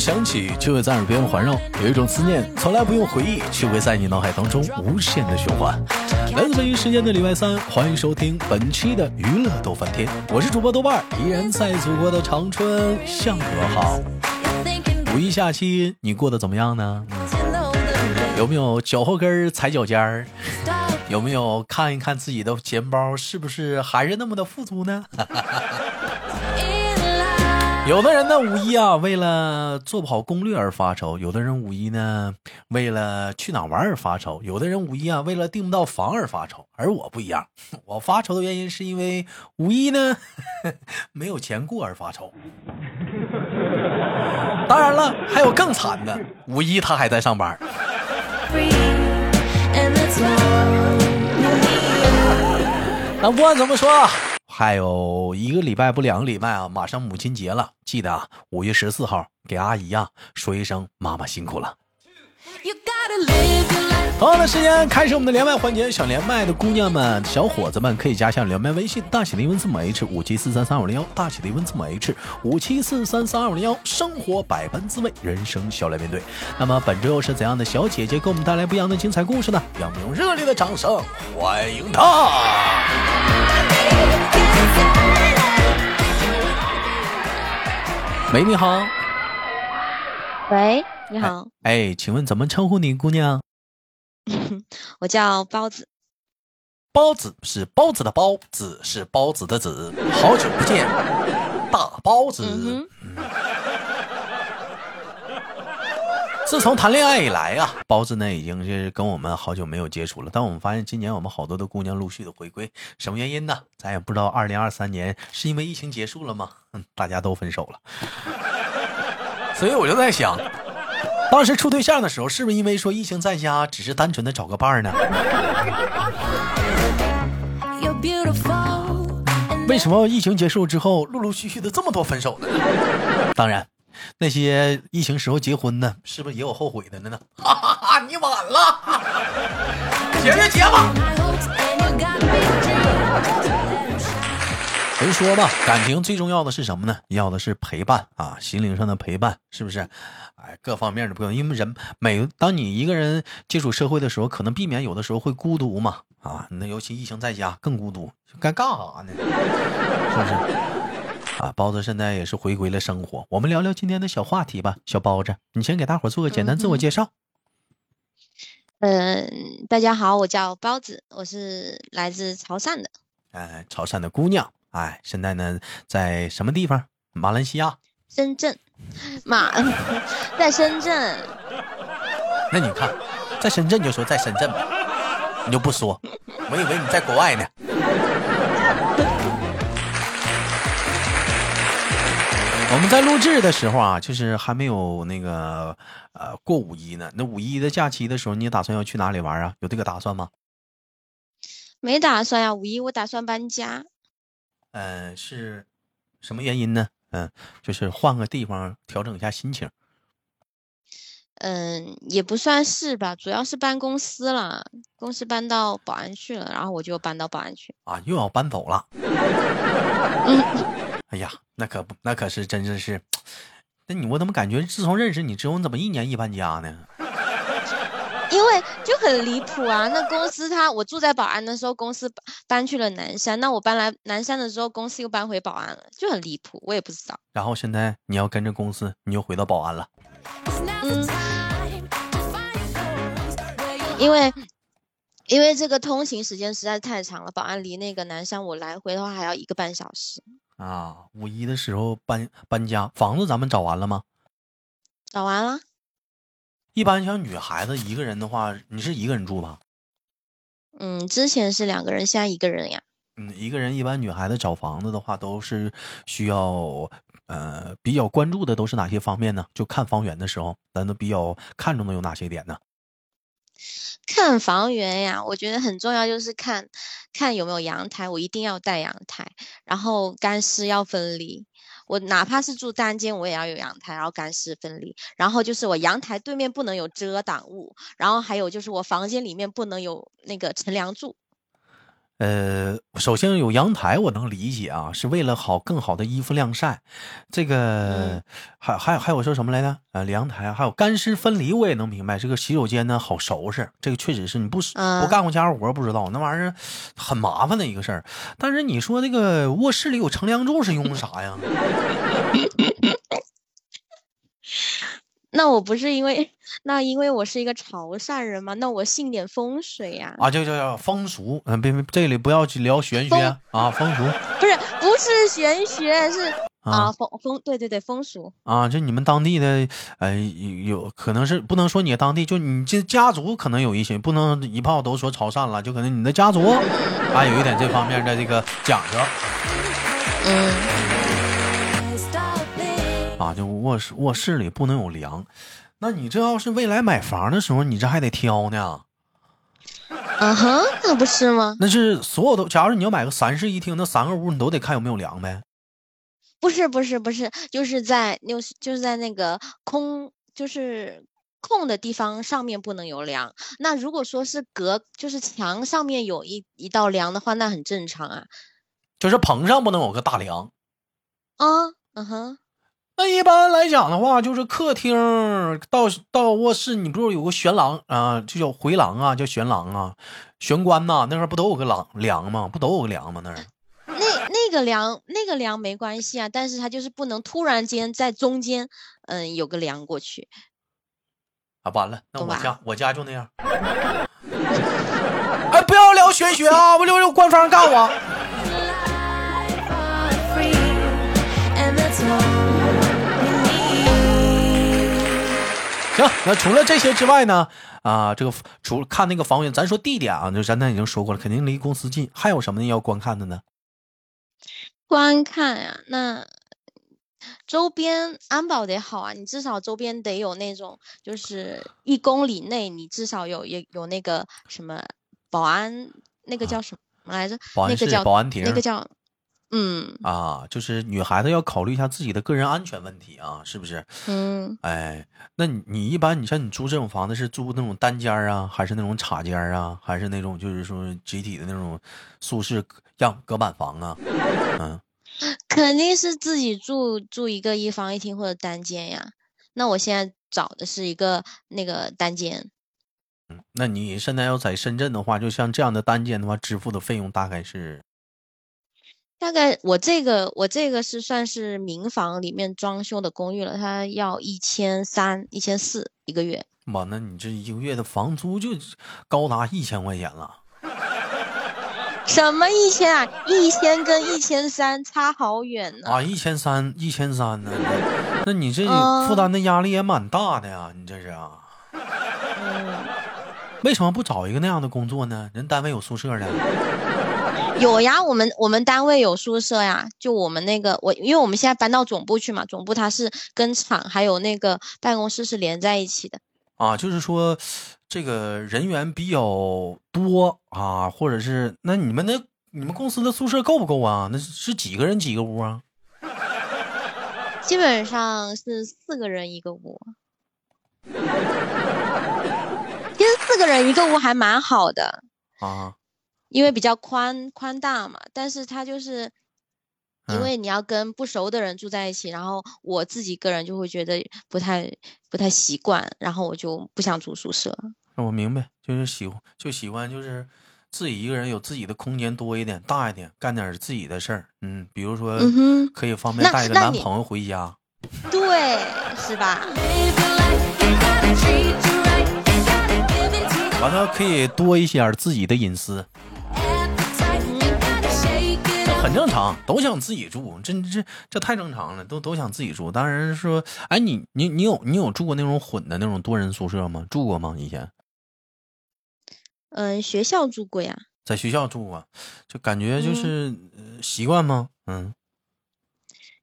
响起，就会在耳边环绕；有一种思念，从来不用回忆，却会在你脑海当中无限的循环。来自北京时间的礼拜三，欢迎收听本期的娱乐逗翻天，我是主播豆瓣，依然在祖国的长春向你好。五一假期你过得怎么样呢？有没有脚后跟踩脚尖儿？有没有看一看自己的钱包是不是还是那么的富足呢？有的人呢五一啊，为了做不好攻略而发愁；有的人五一呢，为了去哪玩而发愁；有的人五一啊，为了订不到房而发愁。而我不一样，我发愁的原因是因为五一呢 没有钱过而发愁。当然了，还有更惨的，五一他还在上班。那不管怎么说。还有一个礼拜不两个礼拜啊，马上母亲节了，记得啊，五月十四号给阿姨啊说一声妈妈辛苦了。同样的时间开始我们的连麦环节，想连麦的姑娘们、小伙子们可以加下连麦微信，大写的英文字母 H 五七四三三二五零幺，大写的英文字母 H 五七四三三二五零幺。生活百般滋味，人生笑来面对。那么本周又是怎样的小姐姐给我们带来不一样的精彩故事呢？让我们用热烈的掌声欢迎她！喂，你好。喂，你好。哎，请问怎么称呼你，姑娘？我叫包子。包子是包子的包，子是包子的子。好久不见，大包子。自从谈恋爱以来啊，包子呢已经是跟我们好久没有接触了。但我们发现今年我们好多的姑娘陆续的回归，什么原因呢？咱也不知道。二零二三年是因为疫情结束了吗？嗯，大家都分手了。所以我就在想，当时处对象的时候，是不是因为说疫情在家，只是单纯的找个伴儿呢？为什么疫情结束之后，陆陆续续的这么多分手呢？当然。那些疫情时候结婚的，是不是也有后悔的呢？哈哈哈，你晚了，结就结吧。人说吧，感情最重要的是什么呢？要的是陪伴啊，心灵上的陪伴，是不是？哎，各方面的不用，因为人每当你一个人接触社会的时候，可能避免有的时候会孤独嘛。啊，那尤其疫情在家更孤独，该干啥呢？是不是？啊，包子现在也是回归了生活。我们聊聊今天的小话题吧，小包子，你先给大伙做个简单自我介绍。嗯，大家好，我叫包子，我是来自潮汕的。哎，潮汕的姑娘，哎，现在呢在什么地方？马来西亚。深圳。马，在深圳。那你看，在深圳就说在深圳吧，你就不说，我以为你在国外呢。我们在录制的时候啊，就是还没有那个呃过五一呢。那五一的假期的时候，你打算要去哪里玩啊？有这个打算吗？没打算呀，五一我打算搬家。嗯，是什么原因呢？嗯，就是换个地方调整一下心情。嗯，也不算是吧，主要是搬公司了，公司搬到宝安去了，然后我就搬到宝安去。啊，又要搬走了。嗯。哎呀，那可不，那可是真的是，那你我怎么感觉自从认识你之后，你怎么一年一搬家呢？因为就很离谱啊！那公司他我住在宝安的时候，公司搬去了南山，那我搬来南山的时候，公司又搬回宝安了，就很离谱，我也不知道。然后现在你要跟着公司，你又回到宝安了。嗯，因为因为这个通行时间实在是太长了，保安离那个南山我来回的话还要一个半小时。啊，五一的时候搬搬家，房子咱们找完了吗？找完了。一般像女孩子一个人的话，你是一个人住吧？嗯，之前是两个人，现在一个人呀。嗯，一个人一般女孩子找房子的话，都是需要呃比较关注的都是哪些方面呢？就看房源的时候，咱都比较看重的有哪些点呢？看房源呀，我觉得很重要，就是看看有没有阳台，我一定要带阳台，然后干湿要分离。我哪怕是住单间，我也要有阳台，然后干湿分离。然后就是我阳台对面不能有遮挡物，然后还有就是我房间里面不能有那个乘凉柱。呃，首先有阳台，我能理解啊，是为了好更好的衣服晾晒。这个还还还有说什么来着？呃，阳台还有干湿分离，我也能明白。这个洗手间呢，好收拾，这个确实是你不不干过家务活不知道，那玩意儿很麻烦的一个事儿。但是你说那个卧室里有乘凉柱是用的啥呀？那我不是因为 那因为我是一个潮汕人嘛，那我信点风水呀。啊，就叫叫风俗，嗯，别别，这里不要去聊玄学啊，风俗不是不是玄学，是啊风风对对对风俗啊，就你们当地的，呃，有可能是不能说你当地，就你这家族可能有一些，不能一炮都说潮汕了，就可能你的家族啊有一点这方面的这个讲究，嗯。啊，就卧室卧室里不能有梁，那你这要是未来买房的时候，你这还得挑呢。嗯哼，那不是吗？那是所有的，假如你要买个三室一厅，那三个屋你都得看有没有梁呗。不是不是不是，就是在就是就是在那个空就是空的地方上面不能有梁。那如果说是隔就是墙上面有一一道梁的话，那很正常啊。就是棚上不能有个大梁。啊，嗯哼。那一般来讲的话，就是客厅到到卧室，你不是有个悬廊啊，就叫回廊啊，叫悬廊啊，玄关呐，那块不都有个廊梁吗？不都有个梁吗？那儿那那个梁那个梁没关系啊，但是它就是不能突然间在中间，嗯，有个梁过去啊。完了，那我家我家就那样。哎，不要聊玄学啊！不就官方干我。行，那除了这些之外呢？啊，这个除了看那个房源，咱说地点啊，就咱咱已经说过了，肯定离公司近。还有什么要观看的呢？观看呀，那周边安保得好啊，你至少周边得有那种，就是一公里内你至少有有有那个什么保安，那个叫什么来着？保安室、保安亭，那个叫。嗯啊，就是女孩子要考虑一下自己的个人安全问题啊，是不是？嗯，哎，那你你一般你像你租这种房子是租那种单间啊，还是那种插间啊，还是那种就是说集体的那种宿舍样隔板房啊？嗯，肯定是自己住住一个一房一厅或者单间呀。那我现在找的是一个那个单间。嗯，那你现在要在深圳的话，就像这样的单间的话，支付的费用大概是？大概我这个我这个是算是民房里面装修的公寓了，它要一千三一千四一个月。妈，那你这一个月的房租就高达一千块钱了？什么一千啊？一千跟一千三差好远呢！啊，一千三一千三呢？那你这负担的压力也蛮大的呀，你这是啊？为什么不找一个那样的工作呢？人单位有宿舍的。有呀，我们我们单位有宿舍呀，就我们那个我，因为我们现在搬到总部去嘛，总部它是跟厂还有那个办公室是连在一起的。啊，就是说，这个人员比较多啊，或者是那你们那你们公司的宿舍够不够啊？那是几个人几个屋啊？基本上是四个人一个屋。其实四个人一个屋还蛮好的啊。因为比较宽宽大嘛，但是他就是因为你要跟不熟的人住在一起，然后我自己个人就会觉得不太不太习惯，然后我就不想住宿舍。我明白，就是喜欢就喜欢就是自己一个人有自己的空间多一点大一点，干点自己的事儿。嗯，比如说可以方便带个男朋友回家。对，是吧？完了可以多一些自己的隐私。很正常，都想自己住，这这这太正常了，都都想自己住。当然说，哎，你你你有你有住过那种混的那种多人宿舍吗？住过吗？以前？嗯，学校住过呀，在学校住过，就感觉就是习惯吗？嗯。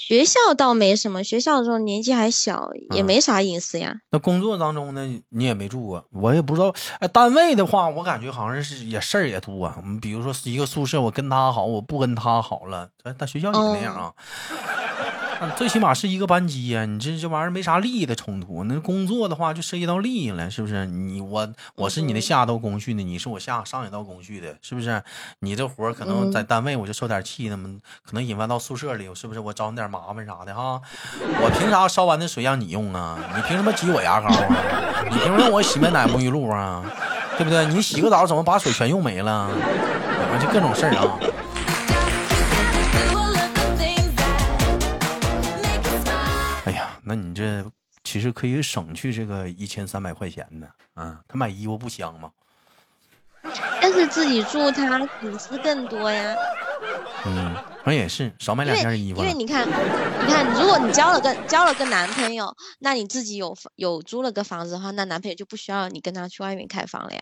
学校倒没什么，学校的时候年纪还小，也没啥隐私呀。那工作当中呢，你也没住过，我也不知道。哎，单位的话，我感觉好像是也事儿也多。我们比如说一个宿舍，我跟他好，我不跟他好了。在学校也那样啊。最起码是一个班级呀，你这这玩意儿没啥利益的冲突。那工作的话就涉及到利益了，是不是？你我我是你的下一道工序的，你是我下上一道工序的，是不是？你这活可能在单位我就受点气，那么可能引发到宿舍里，是不是？我找你点麻烦啥的哈？我凭啥烧完的水让你用啊？你凭什么挤我牙膏啊？你凭什么让我洗面奶沐浴露啊？对不对？你洗个澡怎么把水全用没了？就各种事儿啊。那你这其实可以省去这个一千三百块钱呢，啊，他买衣服不香吗？但是自己住他隐私更多呀。嗯，那也是少买两件衣服。因为你看，你看，如果你交了个交了个男朋友，那你自己有有租了个房子的话，那男朋友就不需要你跟他去外面开房了呀。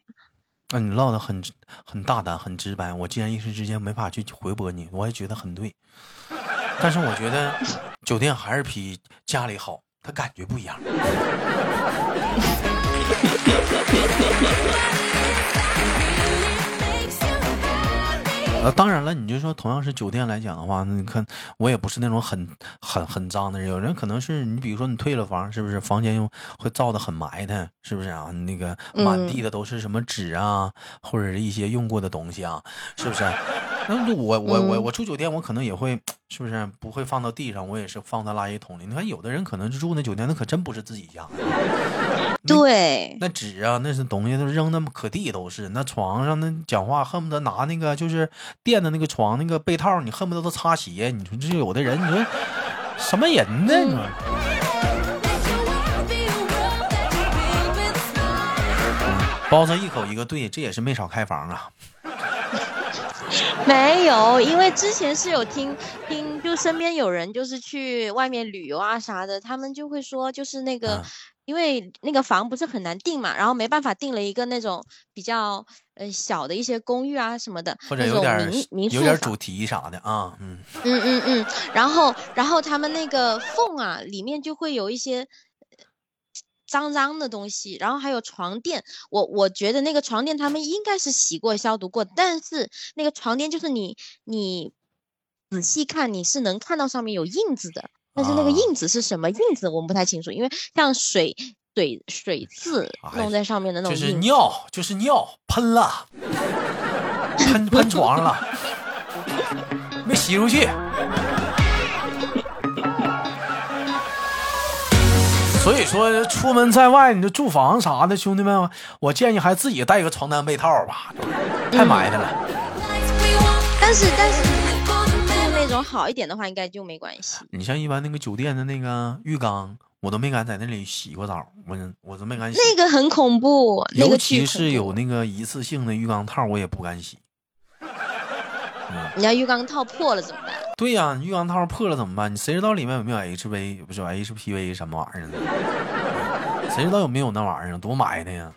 那你唠的很很大胆，很直白，我竟然一时之间没法去回驳你，我也觉得很对。但是我觉得酒店还是比家里好，他感觉不一样。呃，当然了，你就说同样是酒店来讲的话，那你看我也不是那种很很很脏的人。有人可能是你，比如说你退了房，是不是房间又会造的很埋汰，是不是啊？那个满地的都是什么纸啊，或者是一些用过的东西啊，是不是？那我我我我住酒店，我可能也会，是不是不会放到地上？我也是放到垃圾桶里。你看有的人可能住那酒店，那可真不是自己家。对，那纸啊，那是东西都扔那么可地都是。那床上那讲话恨不得拿那个就是垫的那个床那个被套，你恨不得都擦鞋。你说这有的人，你说什么人呢？包子一口一个对，这也是没少开房啊。没有，因为之前是有听听，就身边有人就是去外面旅游啊啥的，他们就会说，就是那个，因为那个房不是很难定嘛，然后没办法定了一个那种比较呃小的一些公寓啊什么的，或者有点民有点主题啥的啊，嗯嗯嗯嗯，然后然后他们那个缝啊里面就会有一些。脏脏的东西，然后还有床垫，我我觉得那个床垫他们应该是洗过消毒过，但是那个床垫就是你你仔细看你是能看到上面有印子的，但是那个印子是什么印子我们不太清楚，因为像水水水渍弄在上面的那种，就是尿就是尿喷了，喷喷床上了，没洗出去。所以说，出门在外，你这住房啥的，兄弟们，我建议还自己带个床单被套吧，太埋汰了。但是，但是种好一点的话，应该就没关系。你像一般那个酒店的那个浴缸，我都没敢在那里洗过澡，我我都没敢洗。那个很恐怖，尤其是有那个一次性的浴缸套，我也不敢洗。你要浴缸套破了怎么办？对呀，浴缸套破了怎么办？你谁知道里面有没有 HV 不是 HPV 什么玩意儿呢？谁知道有没有那玩意儿？多埋汰呀！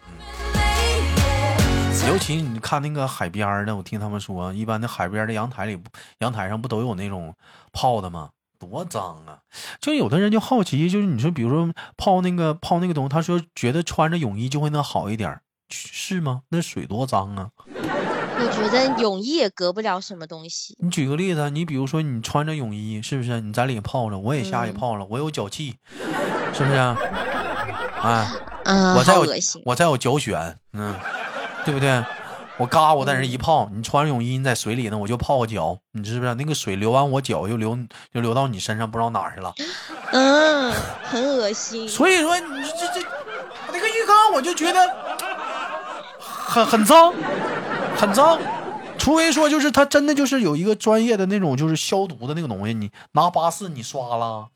尤其你看那个海边的，我听他们说，一般的海边的阳台里，阳台上不都有那种泡的吗？多脏啊！就有的人就好奇，就是你说，比如说泡那个泡那个东西，他说觉得穿着泳衣就会能好一点，是吗？那水多脏啊！我觉得泳衣也隔不了什么东西。你举个例子，你比如说你穿着泳衣，是不是？你在里泡着，我也下去泡了，我有脚气，是不是？啊，我再有我再有脚癣，嗯，对不对？我嘎，我在那一泡，你穿着泳衣你在水里呢，我就泡个脚，你知不知道？那个水流完我脚又流又流到你身上，不知道哪去了。嗯，很恶心。所以说你这这那个浴缸，我就觉得很很脏。很脏，除非说就是他真的就是有一个专业的那种就是消毒的那个东西，你拿八四你刷了，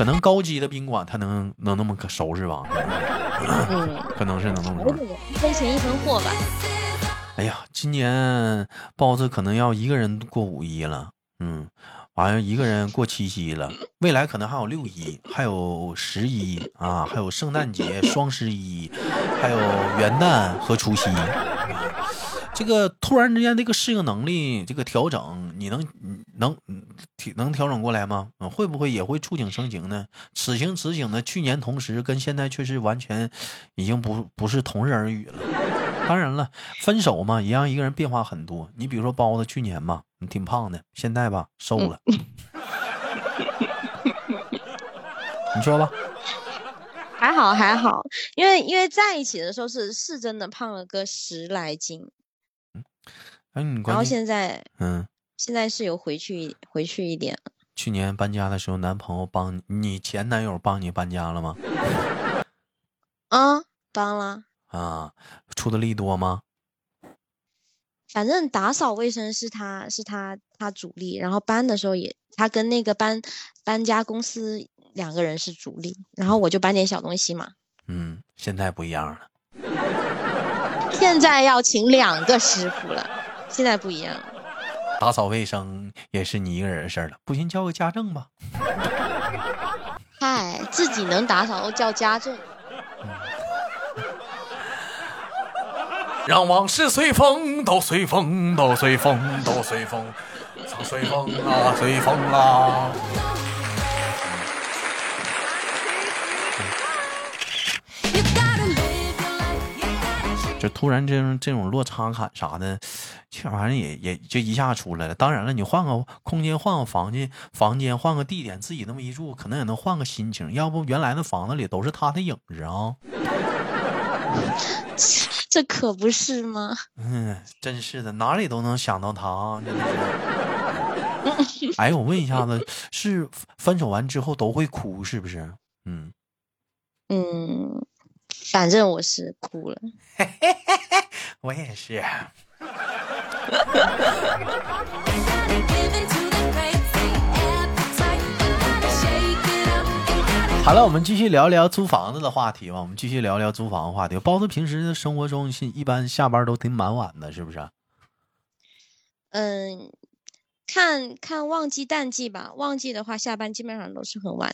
可能高级的宾馆他能能那么可收拾吧？嗯，可能是能那么一分钱一分货吧。哎呀，今年包子可能要一个人过五一了，嗯。完了，一个人过七夕了，未来可能还有六一，还有十一啊，还有圣诞节、双十一，还有元旦和除夕。这个突然之间，这个适应能力，这个调整，你能能调能调整过来吗？会不会也会触景生情呢？此情此景的去年同时跟现在却是完全已经不不是同日而语了。当然了，分手嘛，也让一个人变化很多。你比如说包子，去年嘛，你挺胖的，现在吧瘦了。你说吧。还好还好，因为因为在一起的时候是是真的胖了个十来斤。嗯，哎，你然后现在嗯，现在是有回去回去一点。去年搬家的时候，男朋友帮你前男友帮你搬家了吗？啊，帮了。啊，出的力多吗？反正打扫卫生是他是他他主力，然后搬的时候也他跟那个搬搬家公司两个人是主力，然后我就搬点小东西嘛。嗯，现在不一样了。现在要请两个师傅了，现在不一样了。打扫卫生也是你一个人的事儿了，不行叫个家政吧。嗨，自己能打扫都叫家政。让往事随风，都随风，都随风，都随风，随风啊，随风啊。就突然这种这种落差感啥的，这玩意儿也也就一下出来了。当然了，你换个空间，换个房间，房间换个地点，自己那么一住，可能也能换个心情。要不原来那房子里都是他的影子啊。这可不是吗？嗯，真是的，哪里都能想到他。哎，我问一下子，是分手完之后都会哭是不是？嗯嗯，反正我是哭了。我也是。好了，我们继续聊聊租房子的话题吧。我们继续聊聊租房的话题。包子平时的生活中，一般下班都挺蛮晚的，是不是？嗯，看看旺季淡季吧。旺季的话，下班基本上都是很晚；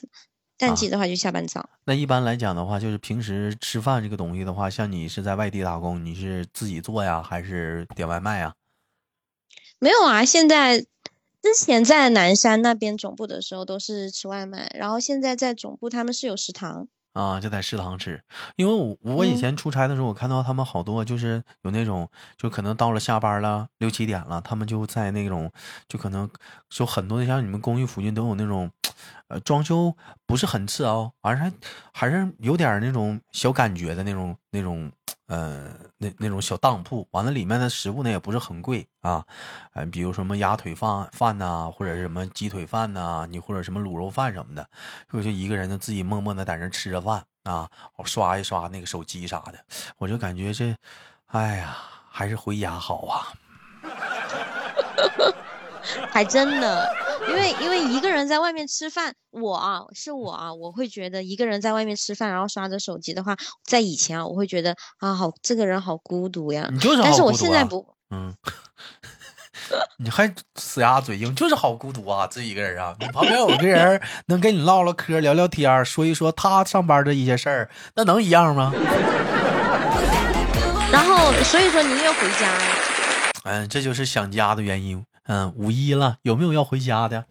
淡季的话，就下班早。那一般来讲的话，就是平时吃饭这个东西的话，像你是在外地打工，你是自己做呀，还是点外卖呀？没有啊，现在。之前在南山那边总部的时候都是吃外卖，然后现在在总部他们是有食堂啊，就在食堂吃。因为我我以前出差的时候，我看到他们好多就是有那种，就可能到了下班了六七点了，他们就在那种，就可能就很多的像你们公寓附近都有那种。呃，装修不是很次哦，而是还是有点那种小感觉的那种那种，呃，那那种小当铺。完了，里面的食物呢也不是很贵啊，嗯，比如什么鸭腿饭饭呐，或者是什么鸡腿饭呐，你或者什么卤肉饭什么的，我就一个人呢自己默默的在那吃着饭啊，我刷一刷那个手机啥的，我就感觉这，哎呀，还是回家好啊，还真的。因为因为一个人在外面吃饭，我啊是我啊，我会觉得一个人在外面吃饭，然后刷着手机的话，在以前啊，我会觉得啊，好这个人好孤独呀。你就是，但是我现在不，嗯，你还死鸭嘴硬，就是好孤独啊，自己一个人啊。你旁边有个人能跟你唠唠嗑、聊聊天，说一说他上班的一些事儿，那能一样吗？然后所以说你要回家。嗯，这就是想家的原因。嗯，五一了，有没有要回家的？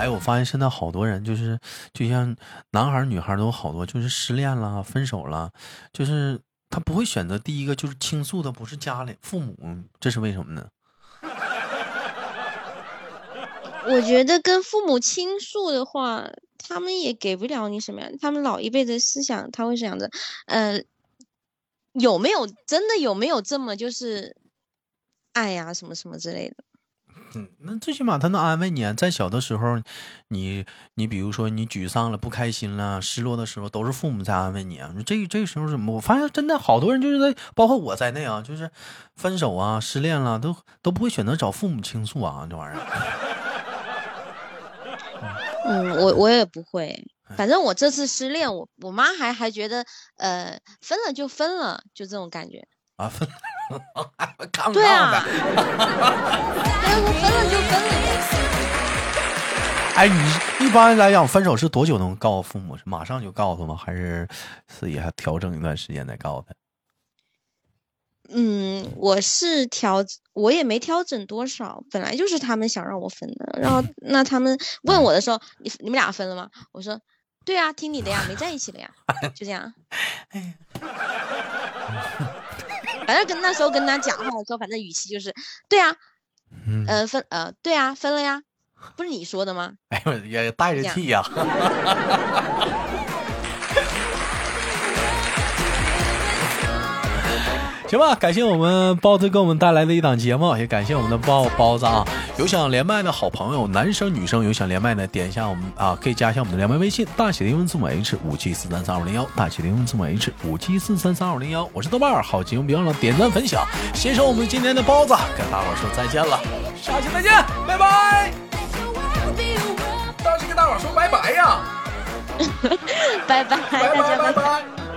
哎，我发现现在好多人就是，就像男孩女孩都有好多，就是失恋了、分手了，就是他不会选择第一个就是倾诉的，不是家里父母，这是为什么呢？我觉得跟父母倾诉的话，他们也给不了你什么呀。他们老一辈的思想，他会想着，呃。有没有真的有没有这么就是爱呀什么什么之类的？嗯，那最起码他能安慰你啊。在小的时候，你你比如说你沮丧了、不开心了、失落的时候，都是父母在安慰你啊。这这时候怎么？我发现真的好多人就是在，包括我在内啊，就是分手啊、失恋了，都都不会选择找父母倾诉啊，这玩意儿。嗯，我我也不会。反正我这次失恋，我我妈还还觉得，呃，分了就分了，就这种感觉啊，分，杠对啊，哎，我分了就分了。哎，你一般来讲分手是多久能告诉父母？是马上就告诉吗？还是自己还调整一段时间再告诉他？嗯，我是调，我也没调整多少，本来就是他们想让我分的。然后 那他们问我的时候，你你们俩分了吗？我说。对啊，听你的呀，没在一起了呀，就这样。反正跟那时候跟他讲话的时候，反正语气就是，对啊，嗯，呃分呃对啊分了呀，不是你说的吗？哎呦也带着气呀。行吧，感谢我们包子给我们带来的一档节目，也感谢我们的包包子啊。有想连麦的好朋友，男生女生有想连麦的，点一下我们啊，可以加一下我们的连麦微信，大写的英文字母 H 五七四三三二零幺，大写的英文字母 H 五七四三三二零幺。我是豆瓣儿，好节目别忘了点赞分享，携手我们今天的包子，跟大伙儿说再见了，下期再见，拜拜。当时跟大伙儿说拜拜呀，拜拜，拜拜大家拜拜拜。